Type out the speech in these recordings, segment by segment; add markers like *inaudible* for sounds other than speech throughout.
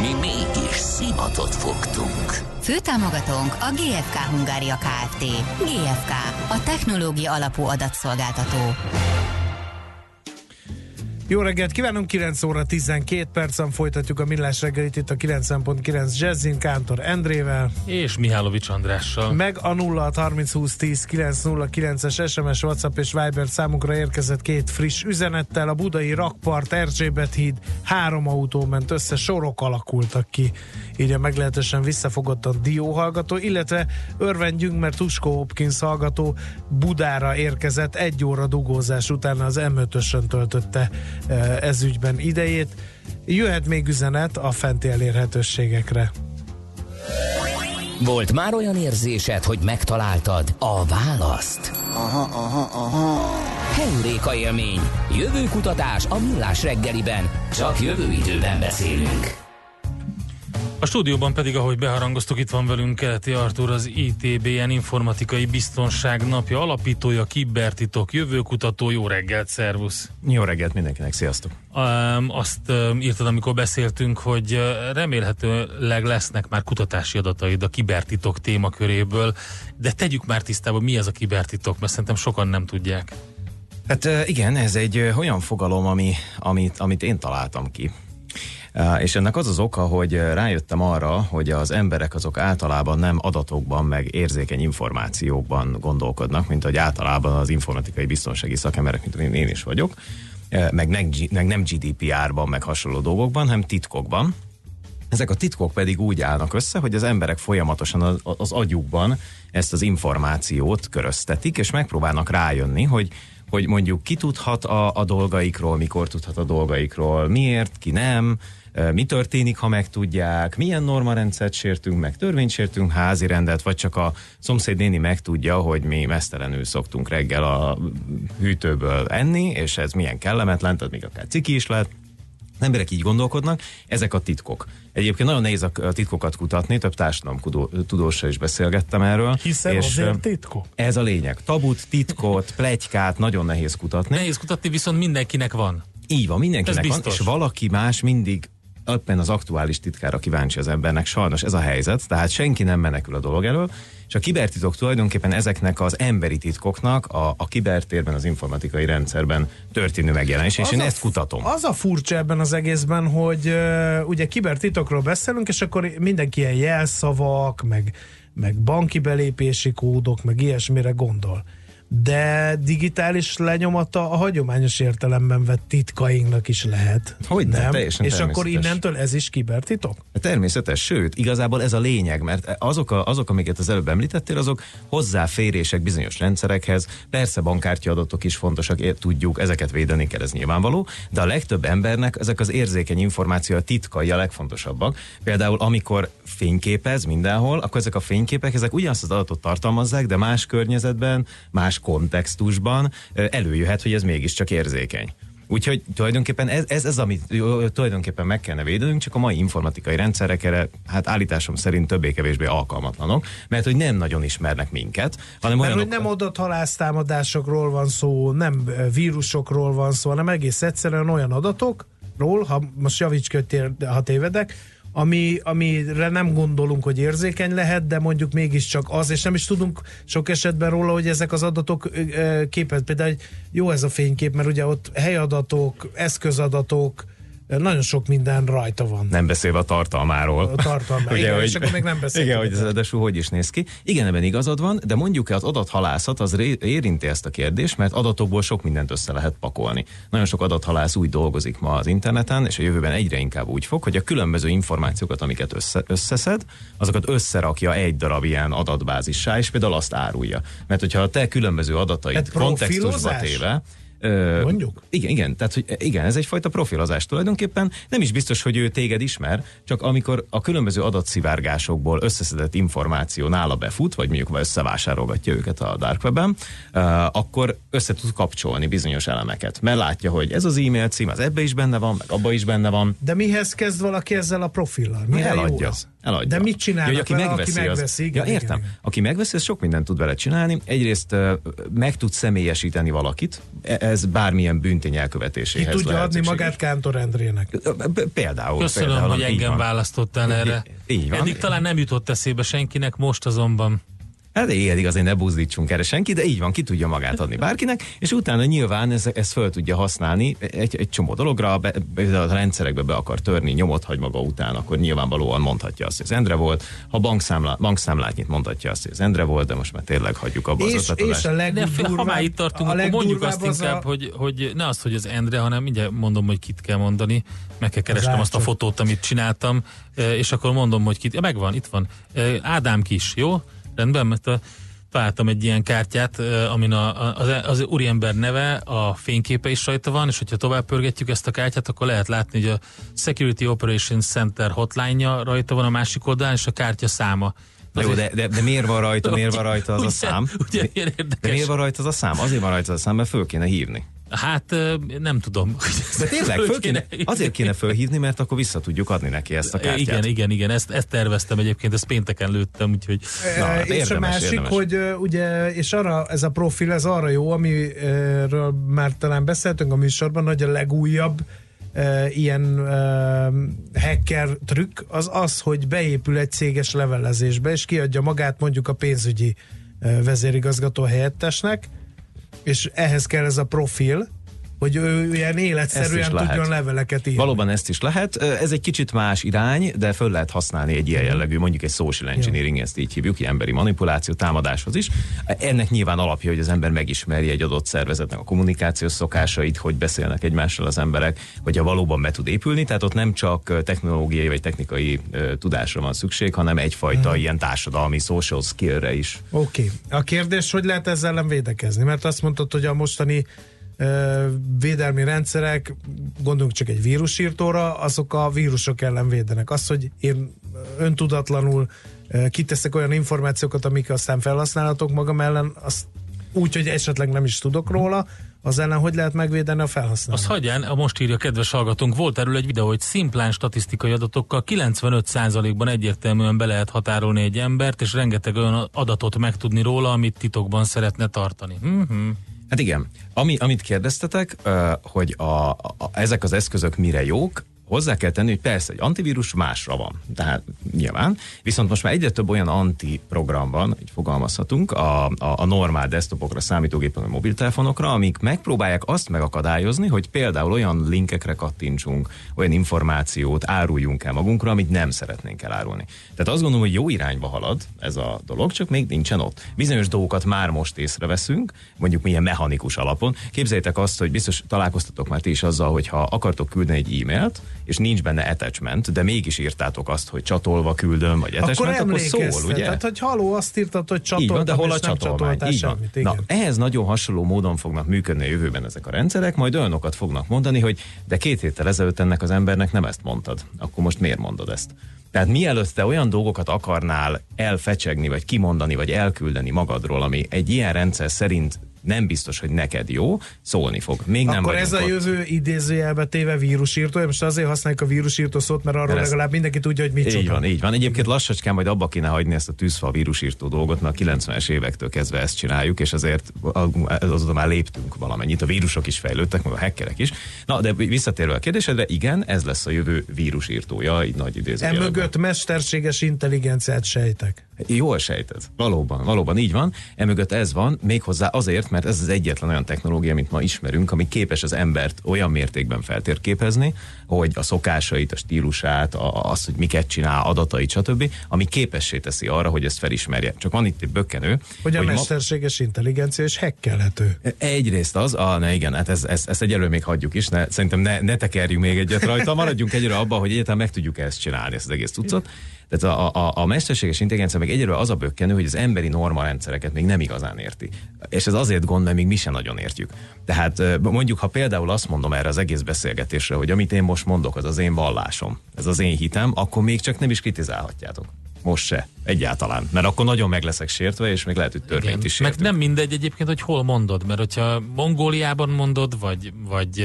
Mi mégis szimatot fogtunk. Főtámogatónk a GFK Hungária Kft. GFK, a technológia alapú adatszolgáltató. Jó reggelt kívánunk, 9 óra 12 percen folytatjuk a millás reggelit itt a 90.9 Jazzin Kántor Endrével. És Mihálovics Andrással. Meg a 0 30 20 10 909-es SMS, WhatsApp és Viber számunkra érkezett két friss üzenettel. A budai rakpart, Erzsébet híd, három autó ment össze, sorok alakultak ki. Írja meglehetősen visszafogottan Dió hallgató, illetve örvendjünk, mert Tusko Hopkins hallgató Budára érkezett egy óra dugózás után az M5-ösön töltötte ez ügyben idejét. Jöhet még üzenet a fenti elérhetőségekre. Volt már olyan érzésed, hogy megtaláltad a választ? Aha, aha, aha. Heuréka élmény. Jövőkutatás a millás reggeliben. Csak jövő időben beszélünk. A stúdióban pedig, ahogy beharangoztuk, itt van velünk Keleti Artur, az ITBN Informatikai Biztonság Napja alapítója, kibertitok, jövőkutató. Jó reggelt, szervusz! Jó reggelt mindenkinek, sziasztok! Um, azt um, írtad, amikor beszéltünk, hogy remélhetőleg lesznek már kutatási adataid a kibertitok témaköréből, de tegyük már tisztába, mi ez a kibertitok, mert szerintem sokan nem tudják. Hát igen, ez egy olyan fogalom, ami, amit, amit én találtam ki. És ennek az az oka, hogy rájöttem arra, hogy az emberek azok általában nem adatokban, meg érzékeny információkban gondolkodnak, mint hogy általában az informatikai biztonsági szakemberek, mint én is vagyok, meg, meg nem GDPR-ban, meg hasonló dolgokban, hanem titkokban. Ezek a titkok pedig úgy állnak össze, hogy az emberek folyamatosan az, az agyukban ezt az információt köröztetik, és megpróbálnak rájönni, hogy hogy mondjuk ki tudhat a, a dolgaikról, mikor tudhat a dolgaikról, miért, ki nem, mi történik, ha megtudják, milyen normarendszert sértünk meg, törvényt sértünk, házi rendet, vagy csak a szomszéd néni megtudja, hogy mi mesztelenül szoktunk reggel a hűtőből enni, és ez milyen kellemetlen, tehát még akár ciki is lehet. Az emberek így gondolkodnak, ezek a titkok. Egyébként nagyon nehéz a titkokat kutatni, több társadalomtudóssal is beszélgettem erről. Hiszen és azért titkok. Ez a lényeg. Tabut, titkot, plegykát nagyon nehéz kutatni. Nehéz kutatni, viszont mindenkinek van. Így van, mindenkinek van, és valaki más mindig éppen az aktuális titkára kíváncsi az embernek, sajnos ez a helyzet, tehát senki nem menekül a dolog elől, és a kibertitok tulajdonképpen ezeknek az emberi titkoknak a, a kibertérben, az informatikai rendszerben történő megjelenés, és az én a, ezt kutatom. Az a furcsa ebben az egészben, hogy uh, ugye kibertitokról beszélünk, és akkor mindenki ilyen jelszavak, meg, meg banki belépési kódok, meg ilyesmire gondol de digitális lenyomata a hagyományos értelemben vett titkainknak is lehet. Hogy nem? Teljesen És akkor innentől ez is kibertitok? Természetes, sőt, igazából ez a lényeg, mert azok, a, azok amiket az előbb említettél, azok hozzáférések bizonyos rendszerekhez, persze bankkártya adatok is fontosak, tudjuk, ezeket védeni kell, ez nyilvánvaló, de a legtöbb embernek ezek az érzékeny információ, a titkai a legfontosabbak. Például amikor fényképez mindenhol, akkor ezek a fényképek, ezek ugyanazt az adatot tartalmazzák, de más környezetben, más kontextusban előjöhet, hogy ez mégiscsak érzékeny. Úgyhogy tulajdonképpen ez, ez, ez amit tulajdonképpen meg kellene védenünk, csak a mai informatikai rendszerek erre, hát állításom szerint többé-kevésbé alkalmatlanok, mert hogy nem nagyon ismernek minket, hanem mert olyanok... hogy nem adott halásztámadásokról van szó, nem vírusokról van szó, hanem egész egyszerűen olyan adatokról, ha most javíts ki, ha tévedek, ami, amire nem gondolunk, hogy érzékeny lehet, de mondjuk mégiscsak az, és nem is tudunk sok esetben róla, hogy ezek az adatok képet, például jó ez a fénykép, mert ugye ott helyadatok, eszközadatok, nagyon sok minden rajta van. Nem beszélve a tartalmáról. A tartalmáról, ugye, igen, hogy, és akkor még nem beszélve. Igen, hogy ez adásul hogy is néz ki. Igen, ebben igazad van, de mondjuk az adathalászat az érinti ezt a kérdést, mert adatokból sok mindent össze lehet pakolni. Nagyon sok adathalász úgy dolgozik ma az interneten, és a jövőben egyre inkább úgy fog, hogy a különböző információkat, amiket össze, összeszed, azokat összerakja egy darab ilyen adatbázissá, és például azt árulja. Mert hogyha a te különböző adatait kontextusba téve, Ö, Mondjuk? Igen, igen, tehát hogy igen, ez egyfajta profilozás tulajdonképpen. Nem is biztos, hogy ő téged ismer, csak amikor a különböző adatszivárgásokból összeszedett információ nála befut, vagy mondjuk összevásárolgatja őket a dark webben, akkor össze tud kapcsolni bizonyos elemeket. Mert látja, hogy ez az e-mail cím, az ebbe is benne van, meg abba is benne van. De mihez kezd valaki ezzel a profillal? Jó Eladja. az? Eladja. De mit csinálnak ja, vele, megveszi, aki megveszi? Az, Igen, ja, értem. igen, igen. Aki megveszi, ez sok mindent tud vele csinálni. Egyrészt uh, meg tud személyesíteni valakit, E- ez bármilyen bűntény Ki elkövetéséhez tudja lehet adni magát Kántor Endrének? Például. Köszönöm, például, hogy engem van. választottál erre. Így van. Eddig talán nem jutott eszébe senkinek, most azonban. Hát igen, azért ne buzdítsunk erre senki, de így van, ki tudja magát adni bárkinek, és utána nyilván ez, ez föl tudja használni egy, egy csomó dologra, be, be, a rendszerekbe be akar törni, nyomot hagy maga után, akkor nyilvánvalóan mondhatja azt, hogy az Endre volt, ha bankszámlát, bankszámlát nyit, mondhatja azt, hogy az Endre volt, de most már tényleg hagyjuk abba az És, ötletadást. és a legdurvább... ha már itt tartunk, a akkor mondjuk azt az inkább, a- hogy, hogy ne azt, hogy az Endre, hanem mindjárt mondom, hogy kit kell mondani. Meg kell keresnem azt a fotót, amit csináltam, eh, és akkor mondom, hogy kit. Ja, megvan, itt van. Eh, Ádám Kis, jó? Rendben, mert a, találtam egy ilyen kártyát, amin a, az, az úriember neve, a fényképe is rajta van, és hogyha tovább pörgetjük ezt a kártyát, akkor lehet látni, hogy a Security Operations Center hotline-ja rajta van a másik oldalán, és a kártya száma. Na Jó, Azért- de, de, de miért van rajta, miért van rajta az a Ugye- szám? Ugye, ilyen De miért van rajta az a szám? Azért van rajta az a szám, mert föl kéne hívni. Hát nem tudom. De tényleg, föl kéne, azért kéne fölhívni, mert akkor vissza tudjuk adni neki ezt a kártyát. Igen, igen, igen, ezt, ezt terveztem egyébként, ezt pénteken lőttem, úgyhogy Na, hát és a másik, érdemes. hogy ugye, és arra ez a profil, ez arra jó, amiről már talán beszéltünk a műsorban, hogy a legújabb ö, ilyen ö, hacker trükk az az, hogy beépül egy céges levelezésbe, és kiadja magát mondjuk a pénzügyi ö, vezérigazgató helyettesnek, és ehhez kell ez a profil, hogy ő ilyen életszerűen tudjon leveleket írni. Valóban ezt is lehet. Ez egy kicsit más irány, de föl lehet használni egy ilyen jellegű, mondjuk egy social engineering, ezt így hívjuk, ilyen emberi manipuláció támadáshoz is. Ennek nyilván alapja, hogy az ember megismeri egy adott szervezetnek a kommunikációs szokásait, hogy beszélnek egymással az emberek, hogyha valóban be tud épülni, tehát ott nem csak technológiai vagy technikai tudásra van szükség, hanem egyfajta Mhm. ilyen társadalmi social skillre is. Oké. Okay. A kérdés, hogy lehet ezzel ellen védekezni? Mert azt mondtad, hogy a mostani védelmi rendszerek, gondoljunk csak egy vírusírtóra, azok a vírusok ellen védenek. Az, hogy én öntudatlanul kiteszek olyan információkat, amik aztán felhasználhatók magam ellen, azt úgy, hogy esetleg nem is tudok róla, az ellen hogy lehet megvédeni a felhasználót? azt hagyján, most írja kedves hallgatónk, volt erről egy videó, hogy szimplán statisztikai adatokkal 95%-ban egyértelműen be lehet határolni egy embert, és rengeteg olyan adatot megtudni róla, amit titokban szeretne tartani. Mhm. Hát igen, Ami, amit kérdeztetek, hogy a, a, ezek az eszközök mire jók, hozzá kell tenni, hogy persze egy antivírus másra van, tehát nyilván, viszont most már egyre több olyan antiprogram van, így fogalmazhatunk, a, a, a normál desktopokra, számítógépen, vagy mobiltelefonokra, amik megpróbálják azt megakadályozni, hogy például olyan linkekre kattintsunk, olyan információt áruljunk el magunkra, amit nem szeretnénk elárulni. Tehát azt gondolom, hogy jó irányba halad ez a dolog, csak még nincsen ott. Bizonyos dolgokat már most észreveszünk, mondjuk milyen mechanikus alapon. Képzeljétek azt, hogy biztos találkoztatok már ti is azzal, hogy ha akartok küldeni egy e-mailt, és nincs benne attachment, de mégis írtátok azt, hogy csatolva küldöm, vagy Akkor attachment, akkor, szól, emlékeztet. ugye? Tehát, hogy haló, azt írtad, hogy Így csatoltam, van, de hol a csatolmány? Így van. semmit. Na, Igen. ehhez nagyon hasonló módon fognak működni a jövőben ezek a rendszerek, majd olyanokat fognak mondani, hogy de két héttel ezelőtt ennek az embernek nem ezt mondtad. Akkor most miért mondod ezt? Tehát mielőtt te olyan dolgokat akarnál elfecsegni, vagy kimondani, vagy elküldeni magadról, ami egy ilyen rendszer szerint nem biztos, hogy neked jó, szólni fog. Még nem Akkor ez a ott. jövő idézőjelbe téve vírusírtó, most azért használjuk a vírusírtó szót, mert arról Mert legalább mindenki tudja, hogy mit Így van, így van. Egyébként lassacskán majd abba kéne hagyni ezt a tűzfal vírusírtó dolgot, mert a 90-es évektől kezdve ezt csináljuk, és azért azóta már léptünk valamennyit. A vírusok is fejlődtek, meg a hackerek is. Na, de visszatérve a kérdésedre, igen, ez lesz a jövő vírusírtója, így nagy idézőjelben. Emögött mesterséges intelligenciát sejtek. Jól sejted. Valóban, valóban így van. Emögött ez van, méghozzá azért, mert ez az egyetlen olyan technológia, amit ma ismerünk, ami képes az embert olyan mértékben feltérképezni, hogy a szokásait, a stílusát, a, azt, hogy miket csinál, adatait, stb., ami képessé teszi arra, hogy ezt felismerje. Csak van itt egy bökkenő. Hogy a ma- mesterséges intelligencia is hackelhető. Egyrészt az, a, ne igen, hát ez, ez, ezt egyelőre még hagyjuk is, ne, szerintem ne, ne tekerjünk még egyet rajta, maradjunk egyre abban, hogy egyáltalán meg tudjuk ezt csinálni, ezt az egész cuccot. Tehát a, a, a mesterséges intelligencia meg egyelőre az a bökkenő, hogy az emberi norma rendszereket még nem igazán érti. És ez azért gond, mert még mi sem nagyon értjük. Tehát mondjuk, ha például azt mondom erre az egész beszélgetésre, hogy amit én most mondok, az az én vallásom, ez az én hitem, akkor még csak nem is kritizálhatjátok. Most se. Egyáltalán. Mert akkor nagyon meg leszek sértve, és még lehet, hogy törvényt is Meg sértünk. nem mindegy egyébként, hogy hol mondod, mert hogyha Mongóliában mondod, vagy, vagy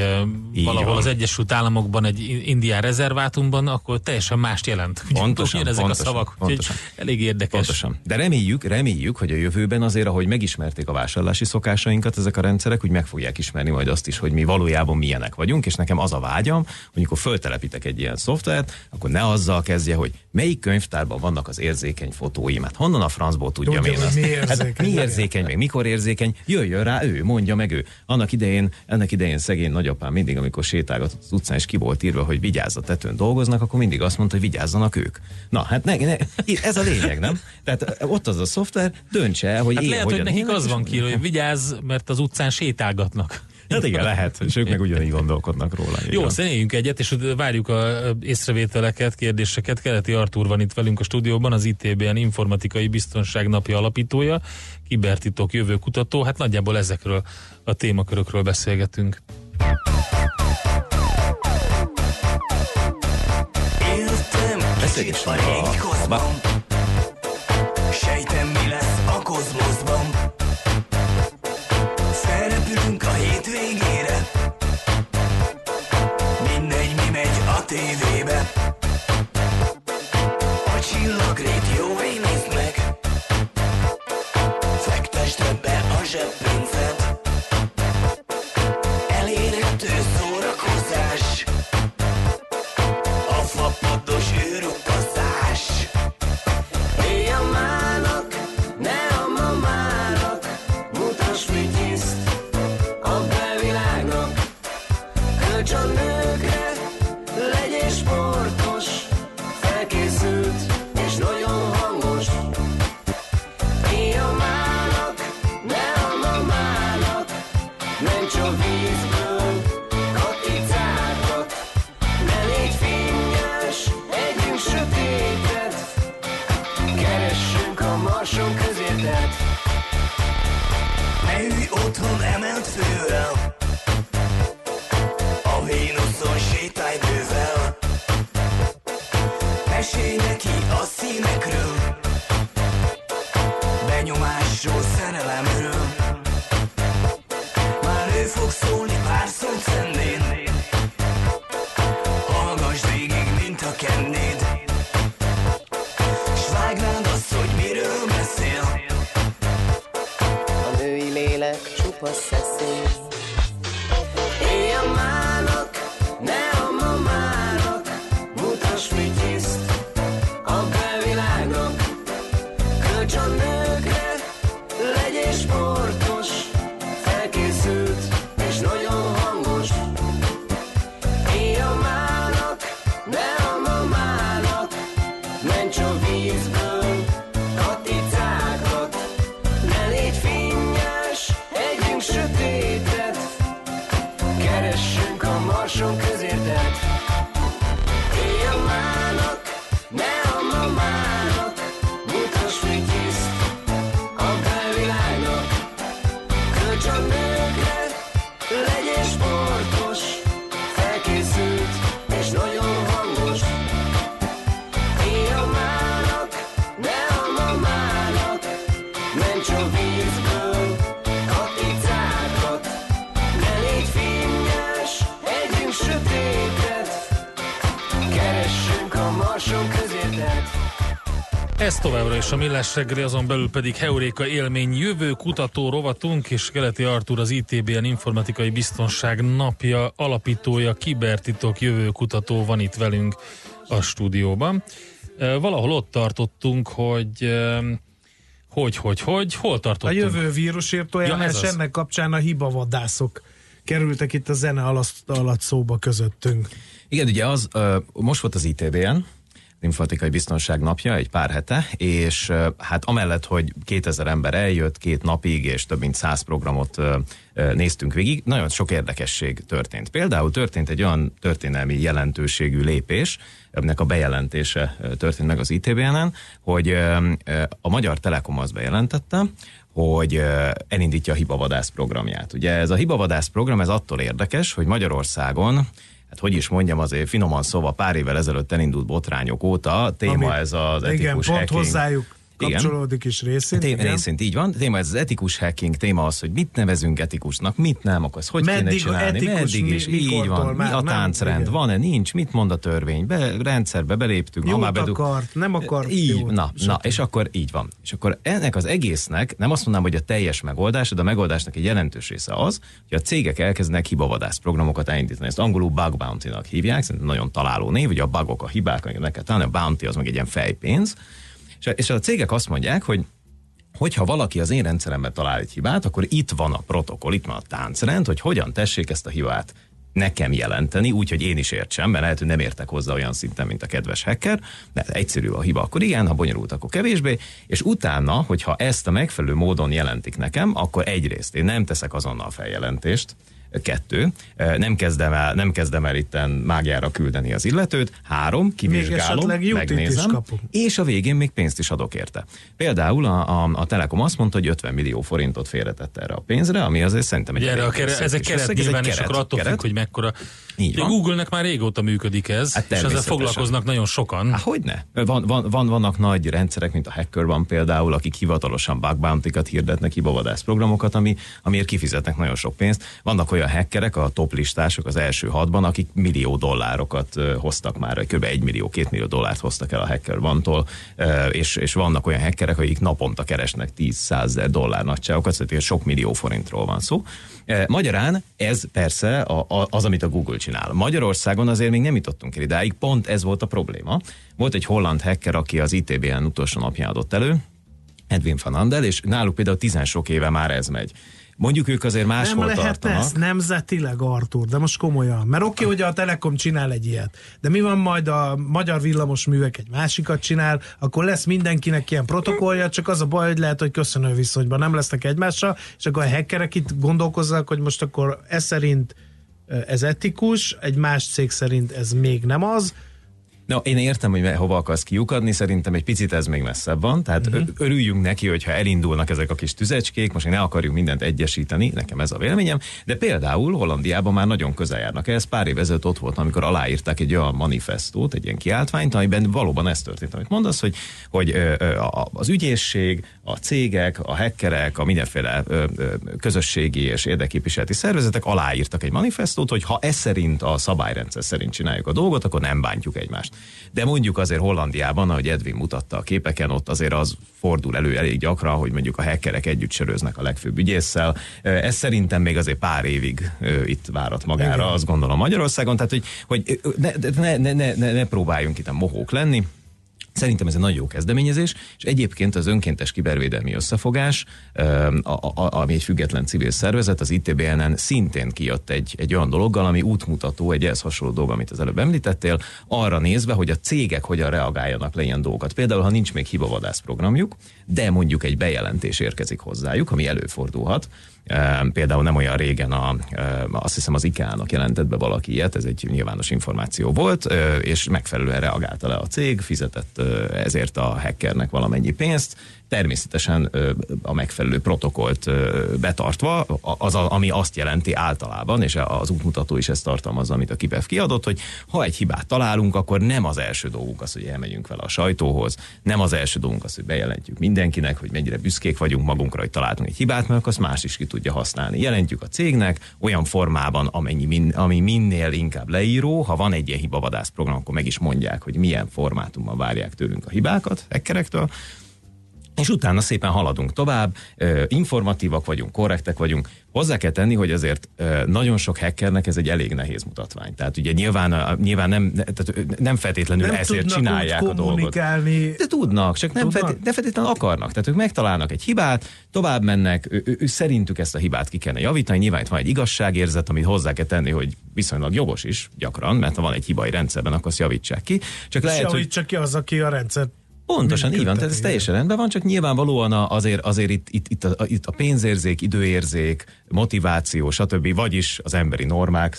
Így valahol van. az Egyesült Államokban egy indián rezervátumban, akkor teljesen mást jelent. Ugye, Pontosan, ugyanezek pontosan, a szavak, pontosan. elég érdekes. Pontosan. De reméljük, reméljük, hogy a jövőben azért, ahogy megismerték a vásárlási szokásainkat ezek a rendszerek, úgy meg fogják ismerni majd azt is, hogy mi valójában milyenek vagyunk, és nekem az a vágyam, hogy amikor föltelepítek egy ilyen szoftvert, akkor ne azzal kezdje, hogy melyik könyvtárban vannak az érzékeny fotóim. Hát honnan a francból tudjam Tudja, én azt? mi érzékeny, hát, mi érzékeny, meg mikor érzékeny, jöjjön rá ő, mondja meg ő. Annak idején, ennek idején szegény nagyapám mindig, amikor sétálgatott az utcán, és ki volt írva, hogy vigyázz a tetőn dolgoznak, akkor mindig azt mondta, hogy vigyázzanak ők. Na, hát ne, ne, ez a lényeg, nem? Tehát ott az a szoftver, döntse el, hogy Hát én lehet, hogy nekik az van ki, hogy vigyázz, mert az utcán sétálgatnak. Hát igen, lehet, és ők meg ugyanígy gondolkodnak róla. Jó, Igen. szeréljünk egyet, és várjuk a észrevételeket, kérdéseket. Keleti Artúr van itt velünk a stúdióban, az ITBN Informatikai Biztonság Napja alapítója, kibertitok jövőkutató. Hát nagyjából ezekről a témakörökről beszélgetünk. Kicsit a kozban Sejtem mi lesz a kozmoszban Felrepülünk a hétvégére. Mindegy mi megy a tévébe. A csillagrét jó nézd meg. Fektesd be a zseppénzed feel out. Ez továbbra is a Millás reggeli, azon belül pedig Heuréka élmény jövő kutató rovatunk, és Keleti Artúr az ITBN Informatikai Biztonság napja alapítója, kibertitok jövő kutató van itt velünk a stúdióban. E, Valahol ott tartottunk, hogy e, hogy, hogy, hogy, hol A tartottunk? jövő vírusírtóján, Ja, ez és az. ennek kapcsán a hibavadászok kerültek itt a zene alatt, alatt szóba közöttünk. Igen, ugye az, most volt az ITBN, informatikai biztonság napja, egy pár hete, és hát amellett, hogy 2000 ember eljött két napig, és több mint 100 programot néztünk végig, nagyon sok érdekesség történt. Például történt egy olyan történelmi jelentőségű lépés, ennek a bejelentése történt meg az ITBN-en, hogy a Magyar Telekom azt bejelentette, hogy elindítja a hibavadász programját. Ugye ez a hibavadász program, ez attól érdekes, hogy Magyarországon hát hogy is mondjam, azért finoman szóval pár évvel ezelőtt elindult botrányok óta, téma Ami- ez az etikus Igen, pont hacking. hozzájuk Igen. kapcsolódik is részint. Téma igen. részint így van. Téma ez az etikus hacking, téma az, hogy mit nevezünk etikusnak, mit nem, akkor hogy kéne Meddig csinálni, etikus, meddig mi- is, így mikortól van, mi már, a nem? táncrend, Igen. van-e, nincs, mit mond a törvény, be, rendszerbe beléptünk, ha Jót már bedu- akart, nem akart így, jót, na, na, és akkor így van. És akkor ennek az egésznek, nem azt mondanám, hogy a teljes megoldás, de a megoldásnak egy jelentős része az, hogy a cégek elkezdenek hibavadász programokat elindítani. Ezt angolul bug bounty-nak hívják, szerintem nagyon találó név, ugye a bugok, a hibák, amiket kell találni, a bounty az meg egy ilyen fejpénz. És a, cégek azt mondják, hogy hogyha valaki az én rendszeremben talál egy hibát, akkor itt van a protokoll, itt van a táncrend, hogy hogyan tessék ezt a hibát nekem jelenteni, úgyhogy én is értsem, mert lehet, hogy nem értek hozzá olyan szinten, mint a kedves hacker, de hát egyszerű a hiba, akkor igen, ha bonyolult, akkor kevésbé, és utána, hogyha ezt a megfelelő módon jelentik nekem, akkor egyrészt én nem teszek azonnal feljelentést, Kettő, nem kezdem el, nem kezdem el itten mágiára küldeni az illetőt. Három, kivizsgálom, megnézem, és a végén még pénzt is adok érte. Például a, a, a Telekom azt mondta, hogy 50 millió forintot félretett erre a pénzre, ami azért szerintem egy erre a kere, keret ez egy nyilván, és keret, akkor attól keret. függ, hogy mekkora. Így van. Google-nek már régóta működik ez, Hát és ezzel foglalkoznak nagyon sokan. Há, hogyne? Van, van, van, vannak nagy rendszerek, mint a Hacker van például, akik hivatalosan bug bounty-kat hirdetnek, hibavadász programokat, ami, amiért kifizetnek nagyon sok pénzt. Vannak olyan hackerek, a top listások az első hatban, akik millió dollárokat hoztak már, kb. 1 millió, 2 millió dollárt hoztak el a Hacker van-tól, ö, és, és vannak olyan hackerek, akik naponta keresnek 10-100 ezer dollár nagyságokat, szóval sok millió forintról van szó. Magyarán ez persze az, amit a Google csinál. Magyarországon azért még nem jutottunk el idáig, pont ez volt a probléma. Volt egy holland hacker, aki az ITBN utolsó napján adott elő, Edwin van Andel, és náluk például tizen sok éve már ez megy. Mondjuk ők azért Nem máshol lehetne tartanak. ezt nemzetileg, Artur, de most komolyan. Mert oké, hogy a Telekom csinál egy ilyet, de mi van majd a Magyar Villamos Művek egy másikat csinál, akkor lesz mindenkinek ilyen protokollja, csak az a baj, hogy lehet, hogy köszönő viszonyban nem lesznek egymással, és akkor a hackerek itt gondolkoznak, hogy most akkor ez szerint ez etikus, egy más cég szerint ez még nem az, No, én értem, hogy hova akarsz kiukadni, szerintem egy picit ez még messzebb van, tehát uh-huh. örüljünk neki, hogyha elindulnak ezek a kis tüzecskék, most ne akarjuk mindent egyesíteni, nekem ez a véleményem, de például Hollandiában már nagyon közel járnak ehhez. Pár év ezelőtt ott volt, amikor aláírták egy olyan manifestót, egy ilyen kiáltványt, amiben valóban ez történt, amit mondasz, hogy, hogy az ügyészség, a cégek, a hackerek, a mindenféle közösségi és érdekképviseleti szervezetek aláírtak egy manifestót, hogy ha ez szerint a szabályrendszer szerint csináljuk a dolgot, akkor nem bántjuk egymást. De mondjuk azért Hollandiában, ahogy Edwin mutatta a képeken, ott azért az fordul elő elég gyakran, hogy mondjuk a hackerek együtt söröznek a legfőbb ügyésszel. Ez szerintem még azért pár évig itt várat magára, Igen. azt gondolom Magyarországon, tehát hogy, hogy ne, ne, ne, ne, ne próbáljunk itt a mohók lenni, Szerintem ez egy nagyon jó kezdeményezés, és egyébként az önkéntes kibervédelmi összefogás, ami egy független civil szervezet, az ITBN-en szintén kijött egy, egy olyan dologgal, ami útmutató, egy ehhez hasonló dolog, amit az előbb említettél, arra nézve, hogy a cégek hogyan reagáljanak le ilyen dolgokat. Például, ha nincs még hibavadász programjuk, de mondjuk egy bejelentés érkezik hozzájuk, ami előfordulhat, Például nem olyan régen a, azt hiszem az IKEA-nak jelentett be valaki ilyet, ez egy nyilvános információ volt, és megfelelően reagálta le a cég, fizetett ezért a hackernek valamennyi pénzt, természetesen a megfelelő protokollt ö, betartva, az, ami azt jelenti általában, és az útmutató is ezt tartalmazza, amit a KIBEF kiadott, hogy ha egy hibát találunk, akkor nem az első dolgunk az, hogy elmegyünk vele a sajtóhoz, nem az első dolgunk az, hogy bejelentjük mindenkinek, hogy mennyire büszkék vagyunk magunkra, hogy találtunk egy hibát, mert azt más is ki tudja használni. Jelentjük a cégnek olyan formában, amennyi min, ami minél inkább leíró, ha van egy ilyen hibavadász program, akkor meg is mondják, hogy milyen formátumban várják tőlünk a hibákat, hackerektől, és utána szépen haladunk tovább, informatívak vagyunk, korrektek vagyunk. Hozzá kell tenni, hogy azért nagyon sok hackernek ez egy elég nehéz mutatvány. Tehát ugye nyilván, nyilván nem, tehát nem feltétlenül Nem ezért csinálják a dolgot. De tudnak, csak nem, Tudnak? felté- nem feltétlenül akarnak. Tehát ők megtalálnak egy hibát, tovább mennek, ő, ő, ő szerintük ezt a hibát ki kellene javítani. Nyilván itt van egy igazságérzet, amit hozzá kell tenni, hogy viszonylag jogos is gyakran, mert ha van egy hiba egy rendszerben, akkor azt javítsák ki. Csak lehet, hogy csak ki az, aki a rendszer Pontosan, így van, tehát ez teljesen rendben van, csak nyilvánvalóan azért, azért itt, itt, itt, a, itt a pénzérzék, időérzék, motiváció, stb. Vagyis az emberi normák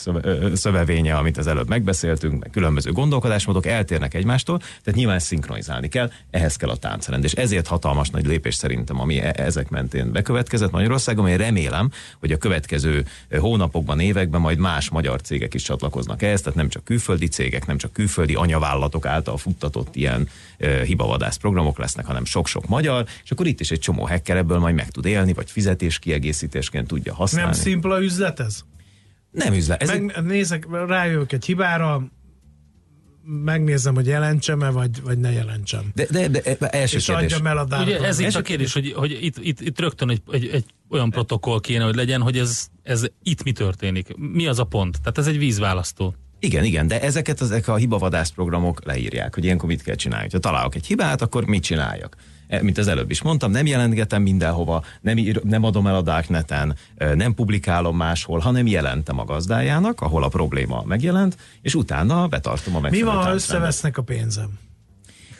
szövevénye, amit az előbb megbeszéltünk, meg különböző gondolkodásmódok eltérnek egymástól, tehát nyilván ezt szinkronizálni kell, ehhez kell a táncrend. És ezért hatalmas nagy lépés szerintem, ami e- ezek mentén bekövetkezett Magyarországon, én remélem, hogy a következő hónapokban, években majd más magyar cégek is csatlakoznak ehhez, tehát nem csak külföldi cégek, nem csak külföldi anyavállalatok által futtatott ilyen hibavadász programok lesznek, hanem sok-sok magyar, és akkor itt is egy csomó hacker ebből majd meg tud élni, vagy fizetéskiegészítésként tudja használni. Nem szimpla üzlet ez? nem üzlet. Ez egy, Meg, nézek, rájövök egy hibára, megnézem, hogy jelentsem-e, vagy, vagy ne jelentsem. de, de, de, de első És kérdés. adjam el a dátumot. Ugye ez itt a kérdés, hogy, hogy itt, itt, itt rögtön egy, egy, egy olyan protokoll kéne, hogy legyen, hogy ez, ez itt mi történik. Mi az a pont? Tehát ez egy vízválasztó. Igen, igen, de ezeket ezek a hibavadász programok leírják, hogy ilyenkor mit kell csinálni. Ha találok egy hibát, akkor mit csináljak? E, Mint az előbb is mondtam, nem jelentgetem mindenhova, nem, ír, nem adom el a Darkneten, e, nem publikálom máshol, hanem jelentem a gazdájának, ahol a probléma megjelent, és utána betartom a Mi megfelelő van, ha összevesznek a pénzem?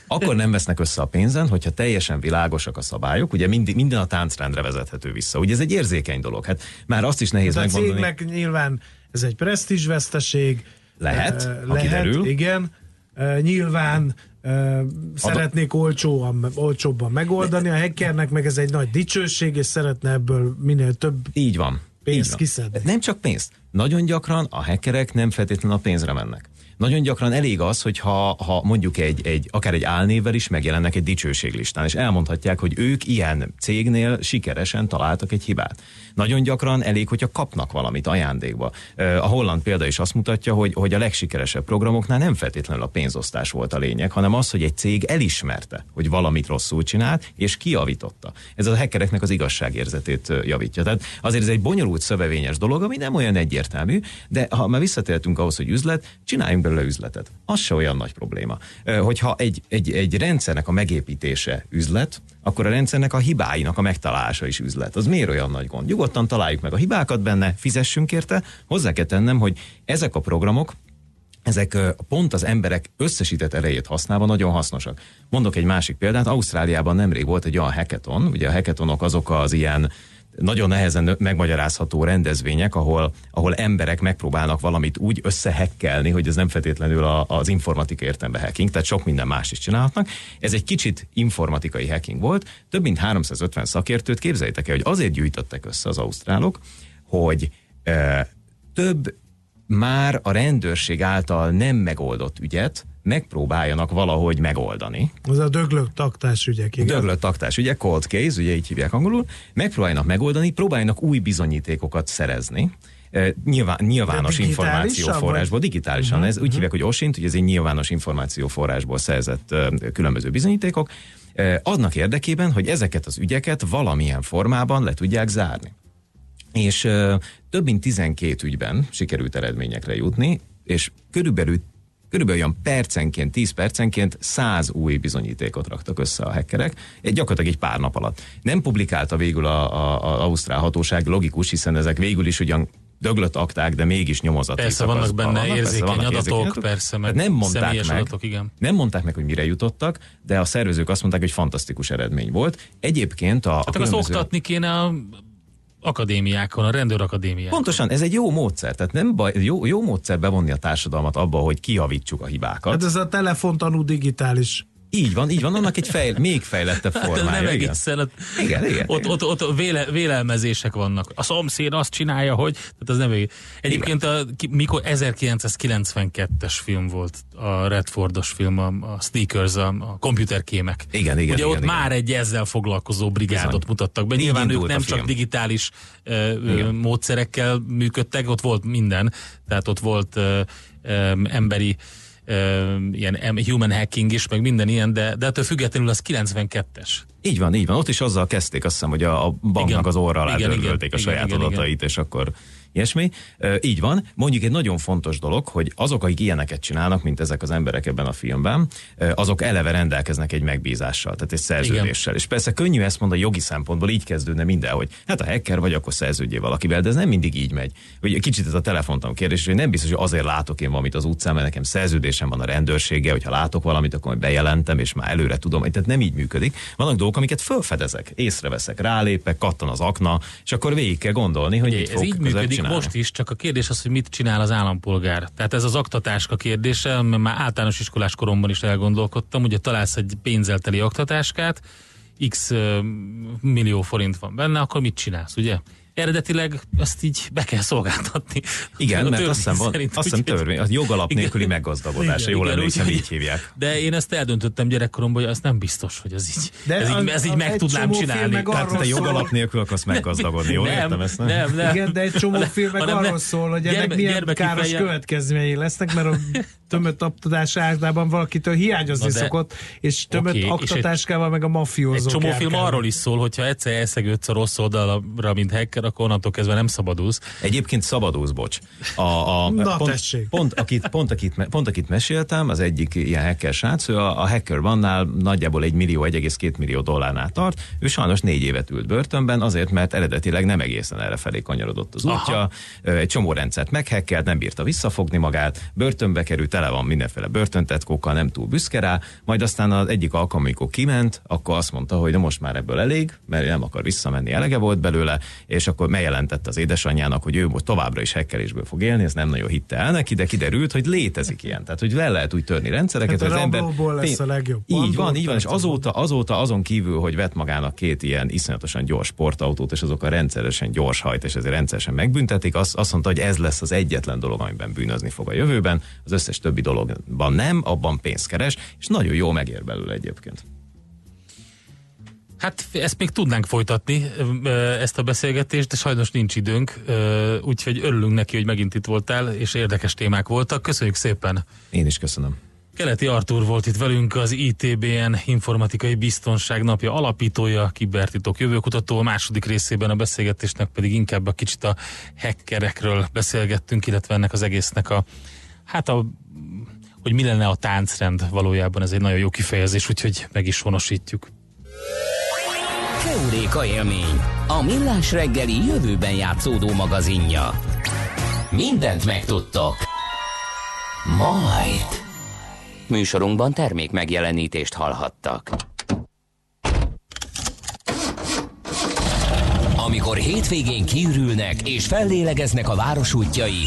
Akkor nem vesznek össze a pénzen, hogyha teljesen világosak a szabályok, ugye mind, minden a táncrendre vezethető vissza. Ugye ez egy érzékeny dolog. Hát már azt is nehéz a megmondani. cégnek nyilván ez egy presztízsveszteség. Lehet, eh, ha lehet, kiderül. igen. Nyilván szeretnék olcsóan, olcsóbban megoldani, a hackernek meg ez egy nagy dicsőség, és szeretne ebből minél több Így van. Pénzt így van. kiszedni. Nem csak pénzt. Nagyon gyakran a hackerek nem feltétlenül a pénzre mennek. Nagyon gyakran elég az, hogy ha, ha mondjuk egy, egy, akár egy álnévvel is megjelennek egy dicsőséglistán, és elmondhatják, hogy ők ilyen cégnél sikeresen találtak egy hibát. Nagyon gyakran elég, hogyha kapnak valamit ajándékba. A holland példa is azt mutatja, hogy, hogy a legsikeresebb programoknál nem feltétlenül a pénzosztás volt a lényeg, hanem az, hogy egy cég elismerte, hogy valamit rosszul csinált, és kiavította. Ez a hackereknek az igazságérzetét javítja. Tehát azért ez egy bonyolult szövevényes dolog, ami nem olyan egyértelmű, de ha már visszatértünk ahhoz, hogy üzlet, csináljunk belőle üzletet. Az se olyan nagy probléma. Hogyha egy, egy, egy rendszernek a megépítése üzlet, akkor a rendszernek a hibáinak a megtalálása is üzlet. Az miért olyan nagy gond? Nyugodtan találjuk meg a hibákat benne, fizessünk érte. Hozzá kell tennem, hogy ezek a programok, ezek pont az emberek összesített erejét használva nagyon hasznosak. Mondok egy másik példát, Ausztráliában nemrég volt egy olyan hackathon, ugye a hackathonok azok az ilyen nagyon nehezen megmagyarázható rendezvények, ahol, ahol emberek megpróbálnak valamit úgy összehekkelni, hogy ez nem feltétlenül a, az informatika értelme hacking, tehát sok minden más is csinálhatnak. Ez egy kicsit informatikai hacking volt, több mint 350 szakértőt képzeljétek el, hogy azért gyűjtöttek össze az ausztrálok, hogy e, több már a rendőrség által nem megoldott ügyet megpróbáljanak valahogy megoldani. Az a döglök taktás ügyek, igen. Döglött taktás, ugye cold case, ugye így hívják angolul, megpróbálnak megoldani, próbálnak új bizonyítékokat szerezni, Eh, Nyilván, nyilvános információforrásból, vagy? digitálisan. Uh-huh, ez úgy hívják, hogy OSINT, hogy ez egy nyilvános információforrásból szerzett ö, különböző bizonyítékok, eh, annak érdekében, hogy ezeket az ügyeket valamilyen formában le tudják zárni. És ö, több mint 12 ügyben sikerült eredményekre jutni, és körülbelül Körülbelül olyan percenként, 10 percenként 100 új bizonyítékot raktak össze a hackerek, egy, gyakorlatilag egy pár nap alatt. Nem publikálta végül a, a, a Ausztrál hatóság, logikus, hiszen ezek végül is ugyan döglött akták, de mégis nyomozati Persze, vannak benne vannak, érzékeny vannak adatok, adatok. persze, meg Tehát nem mondták meg, adatok, igen. nem mondták meg, hogy mire jutottak, de a szervezők azt mondták, hogy fantasztikus eredmény volt. Egyébként a, a Hát azt különböző- oktatni kéne a akadémiákon, a rendőrakadémiákon. Pontosan, ez egy jó módszer. Tehát nem baj, jó, jó módszer bevonni a társadalmat abba, hogy kiavítsuk a hibákat. Hát ez a telefontanú digitális. Így van, így van, annak egy fejl, még fejlettebb Hát formája. nem igen. egészen. ott- Igen, igen, Ott, igen. ott, ott véle, vélelmezések vannak. A szomszéd azt csinálja, hogy... Tehát az nem egész. Egyébként a, mikor 1992-es film volt, a Redfordos film, a, a Sneakers, a, a komputerkémek. Igen, igen, Ugye igen, ott igen. már egy ezzel foglalkozó brigádot Bizony. mutattak be. Nyilván ők nem csak digitális ö, ö, Igen. módszerekkel működtek, ott volt minden. Tehát ott volt ö, ö, emberi ilyen human hacking is, meg minden ilyen, de, de ettől függetlenül az 92-es. Így van, így van. Ott is azzal kezdték, azt hiszem, hogy a, a banknak Igen. az orra alá Igen, igen, a igen, saját igen, igen. adatait, és akkor ilyesmi. Ö, így van. Mondjuk egy nagyon fontos dolog, hogy azok, akik ilyeneket csinálnak, mint ezek az emberek ebben a filmben, azok eleve rendelkeznek egy megbízással, tehát egy szerződéssel. És persze könnyű ezt mondani jogi szempontból, így kezdődne minden, hogy hát a hacker vagy, akkor szerződjél valakivel, de ez nem mindig így megy. Hogy kicsit ez a telefontam kérdés, hogy nem biztos, hogy azért látok én valamit az utcán, mert nekem szerződésem van a rendőrséggel, hogyha látok valamit, akkor bejelentem, és már előre tudom. Tehát nem így működik. Vannak dolgok, amiket felfedezek, észreveszek, rálépek, kattan az akna, és akkor végig kell gondolni, hogy mit Ez fog így működik csinálni. most is, csak a kérdés az, hogy mit csinál az állampolgár. Tehát ez az aktatáska kérdése, mert már általános iskolás koromban is elgondolkodtam, ugye találsz egy pénzelteli aktatáskát, x millió forint van benne, akkor mit csinálsz, ugye? Eredetileg azt így be kell szolgáltatni. Igen, A mert azt hiszem, van, szerint, azt hiszem törvény, a jogalap Igen. nélküli meggazdagodás, Igen, jól igen, emlékszem, úgyhogy- így hívják. De én ezt eldöntöttem gyerekkoromban, hogy az nem biztos, hogy ez így, De ez így, az- ez így az meg egy tudnám csinálni. meg Tehát te jogalap nélkül akarsz meggazdagodni, jól értem ezt? nem, nem, nem. Igen, de egy csomó film meg arról szól, hogy ennek gyerme- milyen káros fejjel- következményei lesznek, mert a tömött oktatás általában valakitől hiányozni szokott, és tömött egy- oktatáskával meg a Egy mafiózók csomó film arról is szól, hogyha egyszer elszegődsz a rossz oldalra, mint hacker, akkor onnantól kezdve nem szabadulsz. Egyébként szabadulsz, bocs. A, a, Na, pont, tessék. pont, akit, pont, akit, pont akit meséltem, az egyik ilyen hacker srác, ő a, a Hacker One-nál nagyjából 1 millió, 1,2 millió dollárnál tart. Ő sajnos négy évet ült börtönben, azért, mert eredetileg nem egészen erre felé kanyarodott az útja. Ö, Egy csomó rendszert meghekkelt, nem bírta visszafogni magát, börtönbe került, tele van mindenféle börtöntetkókkal, nem túl büszke rá, majd aztán az egyik alkalom, amikor kiment, akkor azt mondta, hogy na most már ebből elég, mert nem akar visszamenni, elege volt belőle, és akkor bejelentette az édesanyjának, hogy ő továbbra is hekkelésből fog élni, ez nem nagyon hitte el neki, de kiderült, hogy létezik ilyen. Tehát, hogy le lehet úgy törni rendszereket, Hát a hogy az ember... lesz a legjobb. Így van, így van, és azóta, azóta azon kívül, hogy vett magának két ilyen iszonyatosan gyors sportautót, és azokkal rendszeresen gyors hajt, és ezért rendszeresen megbüntetik, azt, azt mondta, hogy ez lesz az egyetlen dolog, amiben bűnözni fog a jövőben, az összes többi dologban nem, abban pénzt keres, és nagyon jó megér belőle egyébként. Hát ezt még tudnánk folytatni, ezt a beszélgetést, de sajnos nincs időnk, úgyhogy örülünk neki, hogy megint itt voltál, és érdekes témák voltak. Köszönjük szépen! Én is köszönöm. Keleti Artúr volt itt velünk, az ITBN Informatikai Biztonság Napja alapítója, kibertitok jövőkutató. A második részében a beszélgetésnek pedig inkább a kicsit a hackerekről beszélgettünk, illetve ennek az egésznek a, hát a, hogy mi lenne a táncrend valójában, ez egy nagyon jó kifejezés, úgyhogy meg is honosítjuk. Keuréka élmény, a millás reggeli jövőben játszódó magazinja. Mindent megtudtok. Majd. Műsorunkban termék megjelenítést hallhattak. Amikor hétvégén kiürülnek és fellélegeznek a város útjai,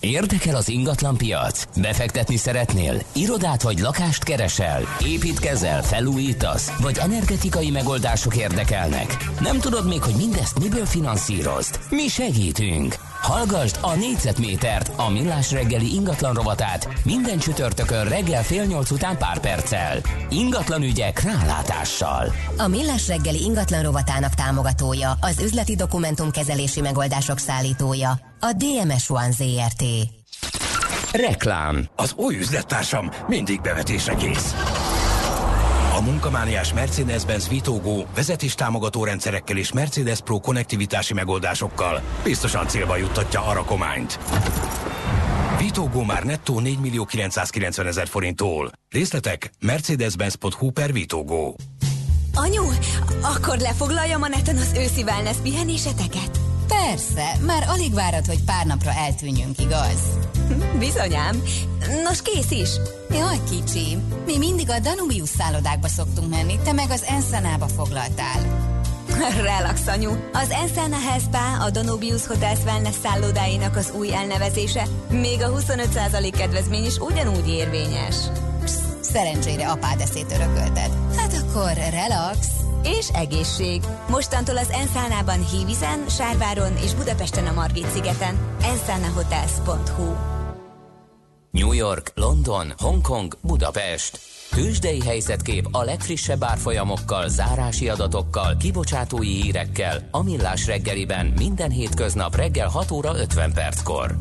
Érdekel az ingatlan piac? Befektetni szeretnél? Irodát vagy lakást keresel? Építkezel, felújítasz? Vagy energetikai megoldások érdekelnek? Nem tudod még, hogy mindezt miből finanszírozd? Mi segítünk! Hallgasd a négyzetmétert, a millás reggeli ingatlan rovatát minden csütörtökön reggel fél nyolc után pár perccel. Ingatlan ügyek rálátással. A Millás reggeli ingatlan rovatának támogatója, az üzleti dokumentumkezelési megoldások szállítója, a DMS One ZRT. Reklám Az új üzlettársam mindig bevetésre kész. A munkamániás Mercedes-Benz Vitógó vezetéstámogató rendszerekkel és Mercedes Pro konnektivitási megoldásokkal biztosan célba juttatja a rakományt. Vitógó már nettó 4 millió 990 ezer forinttól. Részletek mercedes-benz.hu per Vitógó. Anyu, akkor lefoglaljam a neten az őszi wellness pihenéseteket? Persze, már alig várod, hogy pár napra eltűnjünk, igaz? *laughs* Bizonyám. Nos, kész is. Jaj, kicsi, mi mindig a Danubius szállodákba szoktunk menni, te meg az Ensenába foglaltál. *laughs* Relax, anyu. Az Enselna Health Spa a Donobius Hotels Wellness szállodáinak az új elnevezése, még a 25% kedvezmény is ugyanúgy érvényes. Szerencsére apád eszét örökölted. Hát akkor relax. és egészség. Mostantól az Enszánában Hívizen, Sárváron és Budapesten a Margit szigeten. enszánahotels.hu New York, London, Hongkong, Budapest. Tőzsdei helyzetkép a legfrissebb árfolyamokkal, zárási adatokkal, kibocsátói hírekkel, a millás reggeliben minden hétköznap reggel 6 óra 50 perckor.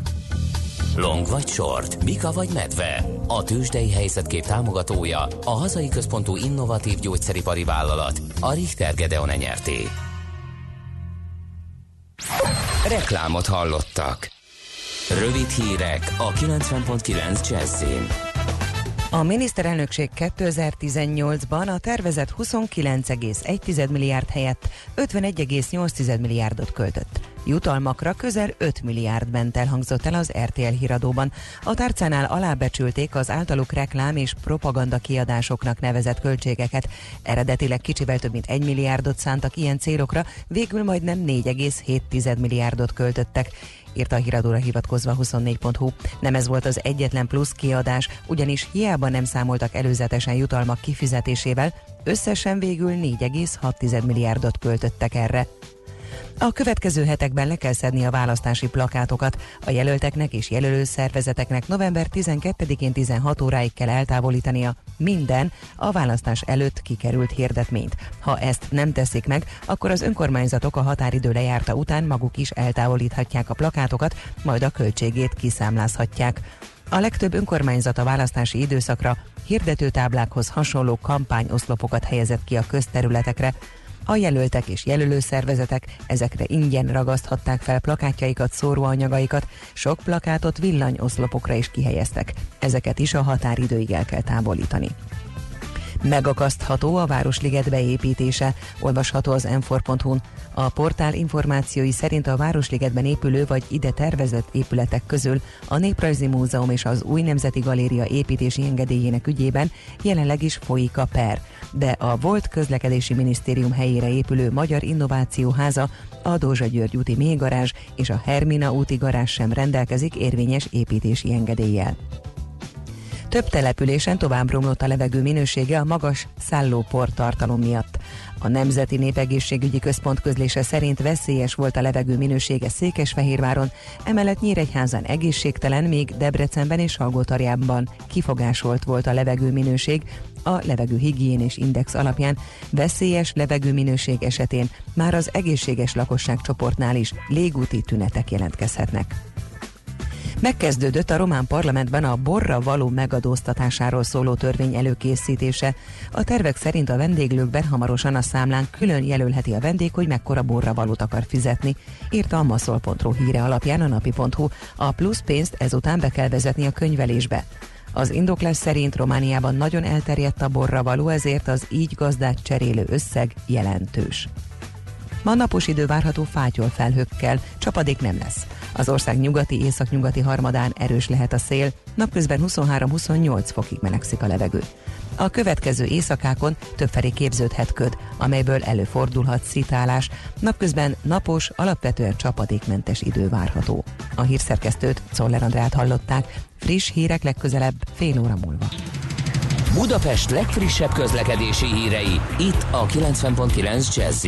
Long vagy short, Mika vagy medve. A tőzsdei helyzetkép támogatója, a hazai központú innovatív gyógyszeripari vállalat, a Richter Gedeon nyerté. Reklámot hallottak. Rövid hírek a 90.9 Jazzin. A miniszterelnökség 2018-ban a tervezett 29,1 milliárd helyett 51,8 milliárdot költött. Jutalmakra közel 5 milliárd ment elhangzott el az RTL híradóban. A tárcánál alábecsülték az általuk reklám és propaganda kiadásoknak nevezett költségeket. Eredetileg kicsivel több mint 1 milliárdot szántak ilyen célokra, végül majdnem 4,7 milliárdot költöttek írta a híradóra hivatkozva 24.hu. Nem ez volt az egyetlen plusz kiadás, ugyanis hiába nem számoltak előzetesen jutalmak kifizetésével, összesen végül 4,6 milliárdot költöttek erre. A következő hetekben le kell szedni a választási plakátokat. A jelölteknek és jelölő szervezeteknek november 12-én 16 óráig kell eltávolítania minden a választás előtt kikerült hirdetményt. Ha ezt nem teszik meg, akkor az önkormányzatok a határidő lejárta után maguk is eltávolíthatják a plakátokat, majd a költségét kiszámlázhatják. A legtöbb önkormányzat a választási időszakra hirdetőtáblákhoz hasonló kampányoszlopokat helyezett ki a közterületekre, a jelöltek és jelölő szervezetek ezekre ingyen ragaszthatták fel plakátjaikat, szóróanyagaikat, sok plakátot villanyoszlopokra is kihelyeztek. Ezeket is a határidőig el kell távolítani. Megakasztható a Városliget beépítése, olvasható az m A portál információi szerint a Városligetben épülő vagy ide tervezett épületek közül a Néprajzi Múzeum és az Új Nemzeti Galéria építési engedélyének ügyében jelenleg is folyik a per, de a volt közlekedési minisztérium helyére épülő Magyar Innováció Háza, a Dózsa György úti mélygarázs és a Hermina úti garázs sem rendelkezik érvényes építési engedéllyel. Több településen tovább romlott a levegő minősége a magas szállópor tartalom miatt. A Nemzeti Népegészségügyi Központ közlése szerint veszélyes volt a levegő minősége Székesfehérváron, emellett Nyíregyházan egészségtelen, még Debrecenben és Salgótarjánban kifogásolt volt a levegő minőség, a levegőhigiénés index alapján veszélyes levegőminőség esetén már az egészséges lakosság csoportnál is légúti tünetek jelentkezhetnek. Megkezdődött a román parlamentben a borra való megadóztatásáról szóló törvény előkészítése. A tervek szerint a vendéglőkben hamarosan a számlán külön jelölheti a vendég, hogy mekkora borra valót akar fizetni, írta a maszol.ru híre alapján a napi.hu. A plusz pénzt ezután be kell vezetni a könyvelésbe. Az indoklás szerint Romániában nagyon elterjedt a borra való, ezért az így gazdát cserélő összeg jelentős. Ma napos idő várható fátyol felhőkkel, csapadék nem lesz. Az ország nyugati északnyugati harmadán erős lehet a szél, napközben 23-28 fokig melegszik a levegő. A következő éjszakákon többfelé képződhet köd, amelyből előfordulhat szitálás. Napközben napos, alapvetően csapadékmentes idő várható. A hírszerkesztőt Czoller Andrát hallották. Friss hírek legközelebb fél óra múlva. Budapest legfrissebb közlekedési hírei, itt a 90.9 jazz